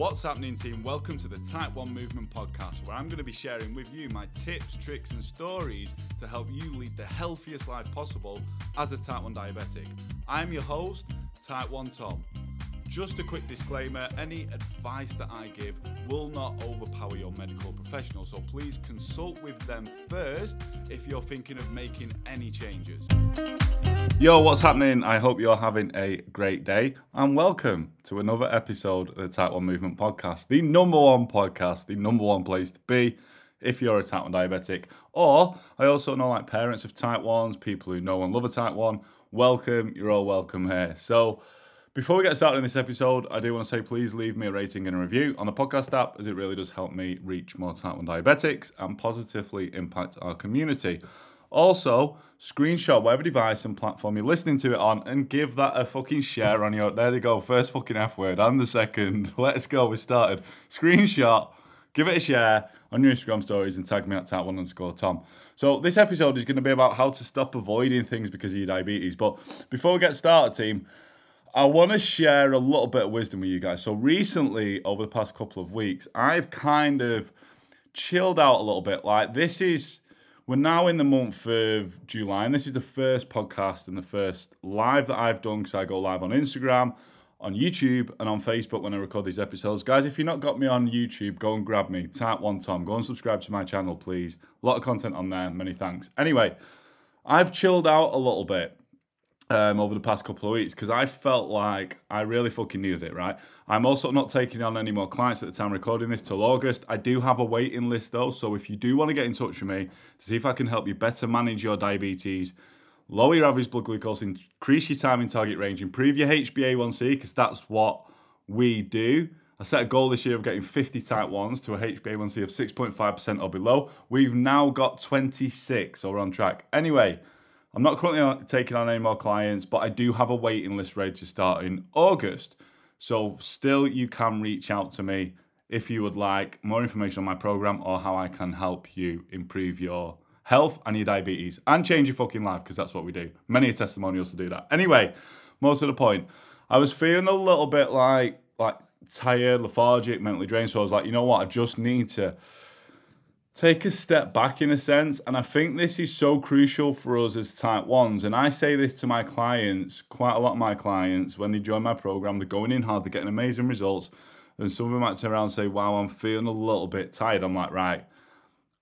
What's happening, team? Welcome to the Type 1 Movement Podcast, where I'm going to be sharing with you my tips, tricks, and stories to help you lead the healthiest life possible as a Type 1 diabetic. I'm your host, Type 1 Tom. Just a quick disclaimer any advice that I give will not overpower your medical professional, so please consult with them first if you're thinking of making any changes. Yo, what's happening? I hope you're having a great day and welcome to another episode of the Type 1 Movement Podcast, the number one podcast, the number one place to be if you're a type 1 diabetic. Or I also know like parents of type 1s, people who know and love a type 1. Welcome, you're all welcome here. So, before we get started in this episode, I do want to say please leave me a rating and a review on the podcast app as it really does help me reach more type 1 diabetics and positively impact our community. Also, screenshot whatever device and platform you're listening to it on and give that a fucking share on your. There they go, first fucking F word and the second. Let's go, we started. Screenshot, give it a share on your Instagram stories and tag me at type1 underscore Tom. So, this episode is going to be about how to stop avoiding things because of your diabetes. But before we get started, team, I want to share a little bit of wisdom with you guys. So recently, over the past couple of weeks, I've kind of chilled out a little bit. Like this is we're now in the month of July, and this is the first podcast and the first live that I've done because I go live on Instagram, on YouTube, and on Facebook when I record these episodes. Guys, if you've not got me on YouTube, go and grab me. Type one Tom. Go and subscribe to my channel, please. A lot of content on there. Many thanks. Anyway, I've chilled out a little bit um, over the past couple of weeks because I felt like I really fucking needed it, right? I'm also not taking on any more clients at the time recording this till August. I do have a waiting list though, so if you do want to get in touch with me to see if I can help you better manage your diabetes, lower your average blood glucose, increase your time in target range, improve your HbA1c, because that's what we do. I set a goal this year of getting 50 type 1s to a HbA1c of 6.5% or below. We've now got 26, so we're on track. Anyway, I'm not currently uh, taking on any more clients, but I do have a waiting list ready to start in August. So, still, you can reach out to me if you would like more information on my program or how I can help you improve your health and your diabetes and change your fucking life because that's what we do. Many testimonials to do that. Anyway, most of the point, I was feeling a little bit like like tired, lethargic, mentally drained. So I was like, you know what? I just need to take a step back in a sense. And I think this is so crucial for us as type ones. And I say this to my clients, quite a lot of my clients, when they join my program, they're going in hard, they're getting amazing results. And some of them might turn around and say, Wow, I'm feeling a little bit tired. I'm like, Right,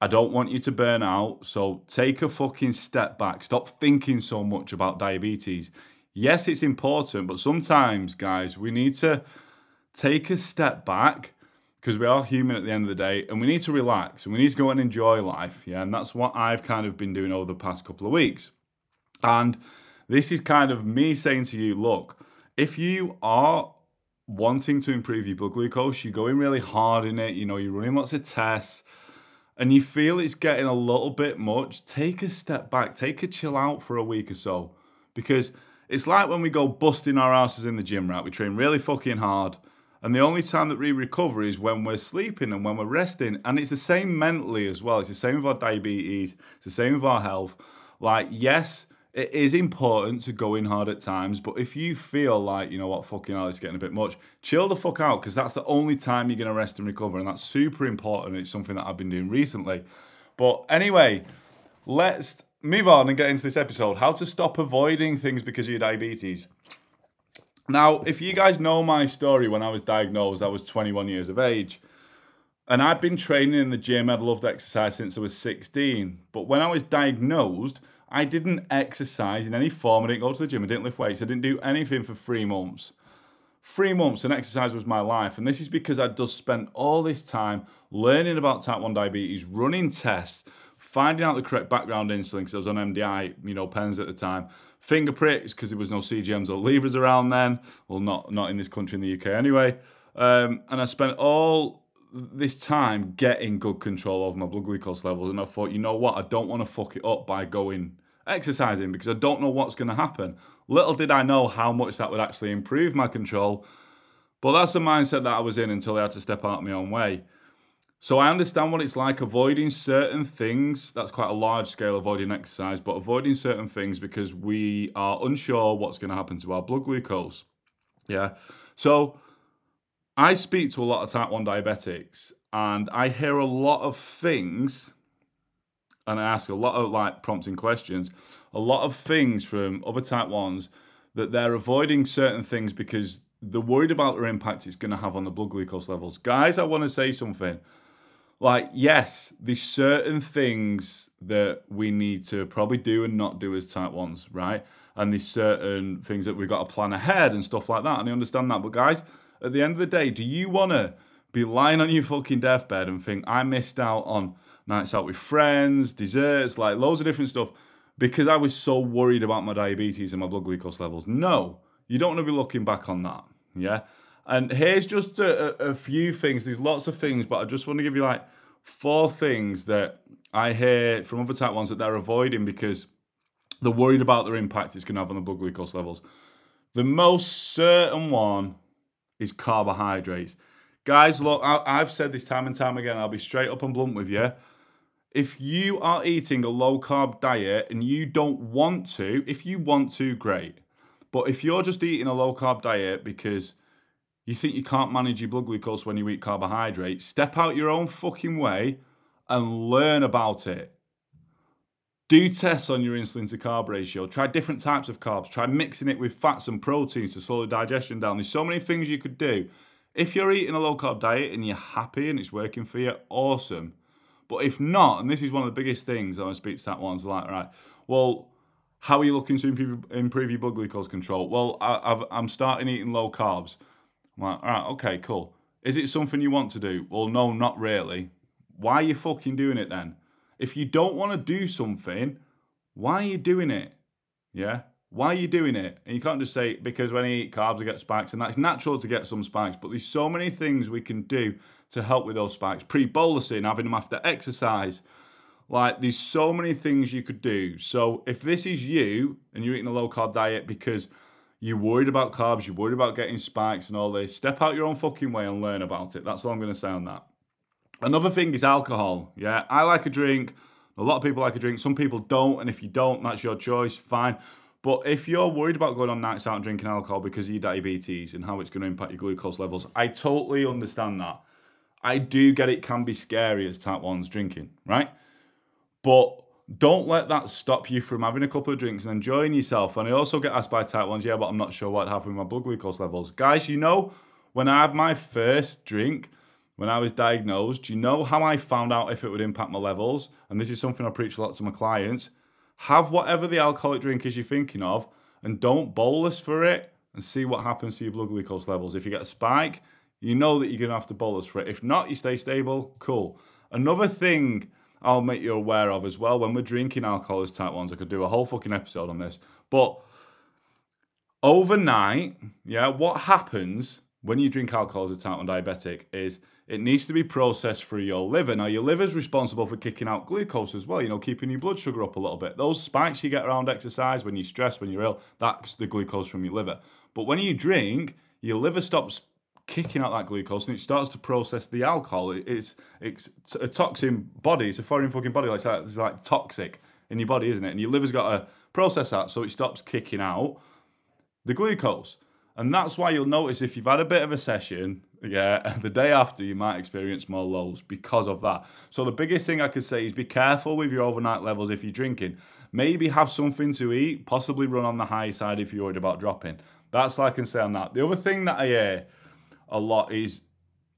I don't want you to burn out. So take a fucking step back. Stop thinking so much about diabetes. Yes, it's important, but sometimes, guys, we need to take a step back because we are human at the end of the day and we need to relax and we need to go and enjoy life. Yeah. And that's what I've kind of been doing over the past couple of weeks. And this is kind of me saying to you look, if you are wanting to improve your blood glucose, you're going really hard in it, you know, you're running lots of tests and you feel it's getting a little bit much, take a step back, take a chill out for a week or so. Because it's like when we go busting our asses in the gym, right? We train really fucking hard and the only time that we recover is when we're sleeping and when we're resting. And it's the same mentally as well. It's the same with our diabetes, it's the same with our health. Like, yes, it is important to go in hard at times, but if you feel like, you know what, fucking hell, it's getting a bit much, chill the fuck out because that's the only time you're going to rest and recover. And that's super important. It's something that I've been doing recently. But anyway, let's move on and get into this episode how to stop avoiding things because of your diabetes. Now, if you guys know my story, when I was diagnosed, I was 21 years of age. And I've been training in the gym. I've loved exercise since I was 16. But when I was diagnosed, I didn't exercise in any form. I didn't go to the gym. I didn't lift weights. I didn't do anything for three months. Three months and exercise was my life. And this is because I'd just spent all this time learning about type 1 diabetes, running tests, finding out the correct background insulin because I was on MDI, you know, pens at the time, finger pricks because there was no CGMs or Libres around then. Well, not not in this country in the UK anyway. Um, and I spent all this time getting good control over my blood glucose levels, and I thought, you know what, I don't want to fuck it up by going exercising because I don't know what's going to happen. Little did I know how much that would actually improve my control. But that's the mindset that I was in until I had to step out my own way. So I understand what it's like avoiding certain things. That's quite a large scale avoiding exercise, but avoiding certain things because we are unsure what's going to happen to our blood glucose. Yeah. So I speak to a lot of type 1 diabetics and I hear a lot of things and I ask a lot of like prompting questions, a lot of things from other type 1s that they're avoiding certain things because they're worried about their impact it's going to have on the blood glucose levels. Guys, I want to say something. Like, yes, there's certain things that we need to probably do and not do as type 1s, right? And there's certain things that we've got to plan ahead and stuff like that. And I understand that. But, guys, at the end of the day, do you want to be lying on your fucking deathbed and think, I missed out on nights out with friends, desserts, like loads of different stuff because I was so worried about my diabetes and my blood glucose levels? No, you don't want to be looking back on that. Yeah. And here's just a, a, few things. There's lots of things, but I just want to give you like four things that I hear from other type ones that they're avoiding because they're worried about their impact it's going to have on the blood glucose levels. The most certain one is carbohydrates. Guys, look, I, have said this time and time again, I'll be straight up and blunt with you. If you are eating a low carb diet and you don't want to, if you want to, great. But if you're just eating a low carb diet because you think you can't manage your blood glucose when you eat carbohydrates, step out your own fucking way and learn about it. Do tests on your insulin to carb ratio. Try different types of carbs. Try mixing it with fats and proteins to slow the digestion down. There's so many things you could do if you're eating a low carb diet and you're happy and it's working for you, awesome. But if not, and this is one of the biggest things I want to speak to that ones like, right, well, how are you looking to improve, improve your blood glucose control? Well, I, am starting eating low carbs. Like, all right, okay, cool. Is it something you want to do? Well, no, not really. Why are you fucking doing it then? If you don't want to do something, why are you doing it? Yeah. Why are you doing it? And you can't just say because when I eat carbs I get spikes, and that's natural to get some spikes. But there's so many things we can do to help with those spikes. Pre-bolusing, having them after exercise. Like there's so many things you could do. So if this is you and you're eating a low carb diet because you're worried about carbs, you're worried about getting spikes and all this, step out your own fucking way and learn about it. That's all I'm going to say on that. Another thing is alcohol. Yeah, I like a drink. A lot of people like a drink. Some people don't, and if you don't, that's your choice. Fine. But if you're worried about going on nights out and drinking alcohol because of your diabetes and how it's going to impact your glucose levels, I totally understand that. I do get it can be scary as type 1's drinking, right? But don't let that stop you from having a couple of drinks and enjoying yourself. And I also get asked by type 1s, yeah, but I'm not sure what happened with my blood glucose levels. Guys, you know, when I had my first drink, when I was diagnosed, you know how I found out if it would impact my levels? And this is something I preach a lot to my clients have whatever the alcoholic drink is you're thinking of and don't bolus for it and see what happens to your blood glucose levels. If you get a spike, you know that you're going to have to bolus for it. If not, you stay stable, cool. Another thing I'll make you aware of as well when we're drinking alcohol as type 1s, I could do a whole fucking episode on this, but overnight, yeah, what happens when you drink alcohol as a type 1 diabetic is it needs to be processed through your liver. Now, your liver is responsible for kicking out glucose as well, you know, keeping your blood sugar up a little bit. Those spikes you get around exercise, when you're stressed, when you're ill, that's the glucose from your liver. But when you drink, your liver stops kicking out that glucose and it starts to process the alcohol. It's, it's a toxin body, it's a foreign fucking body. Like, it's like toxic in your body, isn't it? And your liver's got to process that so it stops kicking out the glucose. And that's why you'll notice if you've had a bit of a session, yeah, the day after you might experience more lows because of that. So the biggest thing I could say is be careful with your overnight levels if you're drinking. Maybe have something to eat, possibly run on the high side if you're worried about dropping. That's all I can say on that. The other thing that I hear a lot is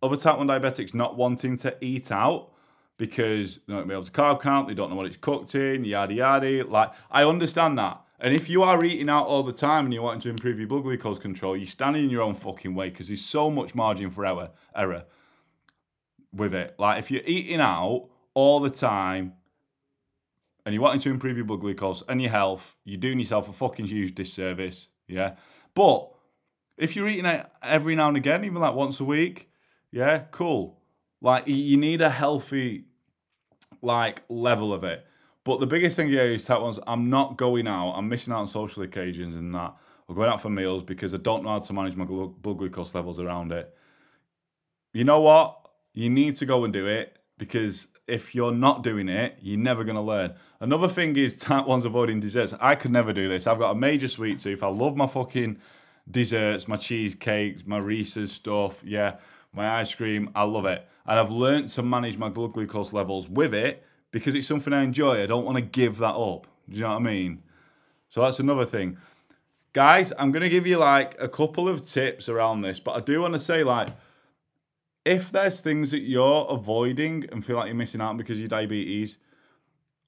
other type 1 diabetics not wanting to eat out because they're not be able to carb count, they don't know what it's cooked in, yada yada. Like I understand that. And if you are eating out all the time and you're wanting to improve your blood glucose control, you're standing in your own fucking way because there's so much margin for error, error with it. Like if you're eating out all the time and you're wanting to improve your blood glucose and your health, you're doing yourself a fucking huge disservice. Yeah. But if you're eating it every now and again, even like once a week, yeah, cool. Like you need a healthy like level of it. But the biggest thing here is that ones I'm not going out. I'm missing out on social occasions and that. I'm going out for meals because I don't know how to manage my blood glucose levels around it. You know what? You need to go and do it because if you're not doing it, you're never going to learn. Another thing is type one's avoiding desserts. I could never do this. I've got a major sweet tooth. I love my fucking desserts, my cheesecakes, my Reese's stuff, yeah, my ice cream. I love it. And I've learned to manage my blood glucose levels with it because it's something I enjoy. I don't want to give that up. Do you know what I mean? So that's another thing. Guys, I'm going to give you like a couple of tips around this, but I do want to say, like, if there's things that you're avoiding and feel like you're missing out because of your diabetes,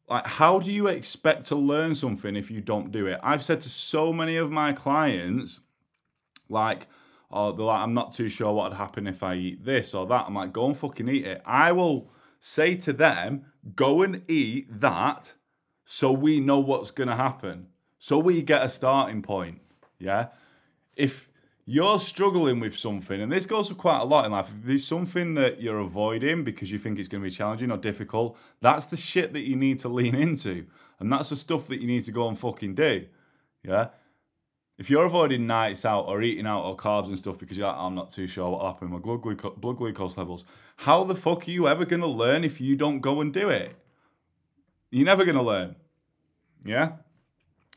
like how do you expect to learn something if you don't do it? I've said to so many of my clients, like, oh, they're like, I'm not too sure what would happen if I eat this or that. I'm like, go and fucking eat it. I will say to them, go and eat that so we know what's gonna happen. So we get a starting point. Yeah. If you're struggling with something, and this goes for quite a lot in life. If there's something that you're avoiding because you think it's going to be challenging or difficult, that's the shit that you need to lean into. And that's the stuff that you need to go and fucking do. Yeah? If you're avoiding nights out or eating out or carbs and stuff because you're like, I'm not too sure what happened with blood, blood glucose levels, how the fuck are you ever going to learn if you don't go and do it? You're never going to learn. Yeah?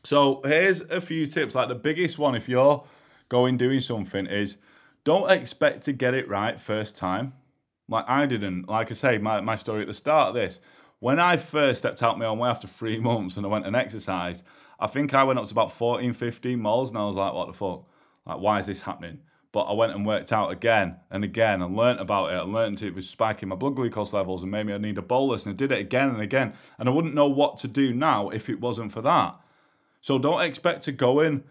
So here's a few tips. Like the biggest one, if you're going doing something is don't expect to get it right first time. Like I didn't. Like I say, my, my story at the start of this, when I first stepped out my own way after three months and I went and exercised, I think I went up to about 14, 15 moles and I was like, what the fuck? Like, why is this happening? But I went and worked out again and again and learnt about it and learnt it was spiking my blood glucose levels and maybe I need a bolus and I did it again and again. And I wouldn't know what to do now if it wasn't for that. So don't expect to go in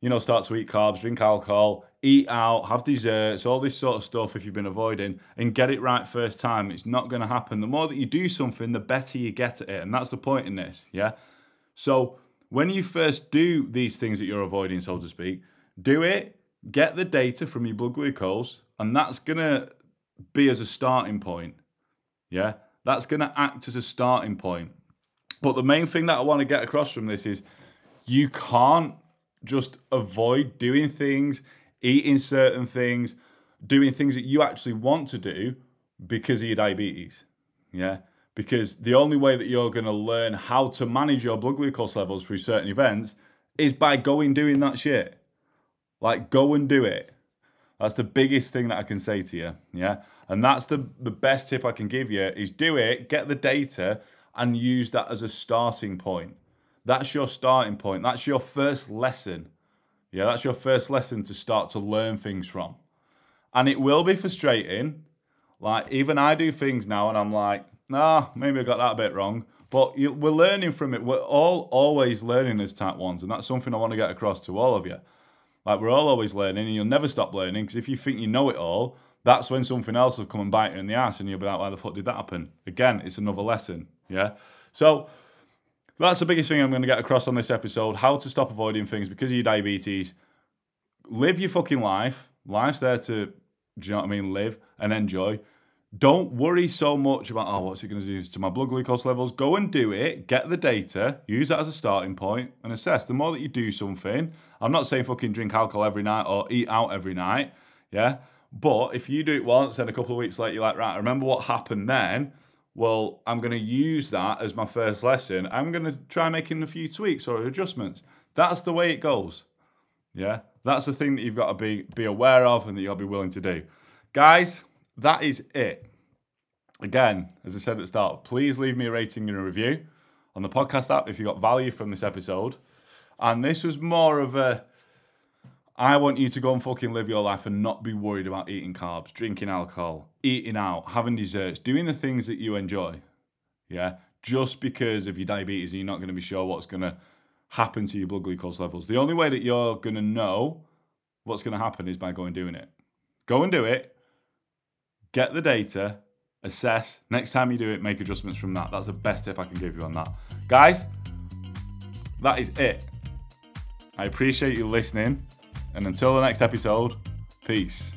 you know, start to eat carbs, drink alcohol, eat out, have desserts, all this sort of stuff if you've been avoiding, and get it right first time. It's not going to happen. The more that you do something, the better you get at it. And that's the point in this, yeah? So when you first do these things that you're avoiding, so to speak, do it, get the data from your blood glucose, and that's going to be as a starting point, yeah? That's going to act as a starting point. But the main thing that I want to get across from this is you can't just avoid doing things, eating certain things, doing things that you actually want to do because of your diabetes. Yeah. Because the only way that you're going to learn how to manage your blood glucose levels through certain events is by going doing that shit. Like, go and do it. That's the biggest thing that I can say to you. Yeah. And that's the, the best tip I can give you is do it, get the data, and use that as a starting point. That's your starting point. That's your first lesson. Yeah, that's your first lesson to start to learn things from. And it will be frustrating. Like, even I do things now and I'm like, nah, maybe I got that a bit wrong. But you, we're learning from it. We're all always learning as type ones. And that's something I want to get across to all of you. Like, we're all always learning and you'll never stop learning because if you think you know it all, that's when something else will come and bite you in the ass and you'll be like, why the fuck did that happen? Again, it's another lesson. Yeah. So, that's the biggest thing I'm going to get across on this episode how to stop avoiding things because of your diabetes. Live your fucking life. Life's there to, do you know what I mean? Live and enjoy. Don't worry so much about, oh, what's it going to do to my blood glucose levels? Go and do it, get the data, use that as a starting point, and assess. The more that you do something, I'm not saying fucking drink alcohol every night or eat out every night, yeah? But if you do it once, then a couple of weeks later, you're like, right, remember what happened then? well, I'm going to use that as my first lesson. I'm going to try making a few tweaks or adjustments. That's the way it goes. Yeah, that's the thing that you've got to be be aware of and that you'll be willing to do. Guys, that is it. Again, as I said at the start, please leave me a rating and a review on the podcast app if you got value from this episode. And this was more of a I want you to go and fucking live your life and not be worried about eating carbs, drinking alcohol, eating out, having desserts, doing the things that you enjoy. Yeah. Just because of your diabetes you're not going to be sure what's going to happen to your blood glucose levels. The only way that you're going to know what's going to happen is by going doing it. Go and do it, get the data, assess. Next time you do it, make adjustments from that. That's the best tip I can give you on that. Guys, that is it. I appreciate you listening. And until the next episode, peace.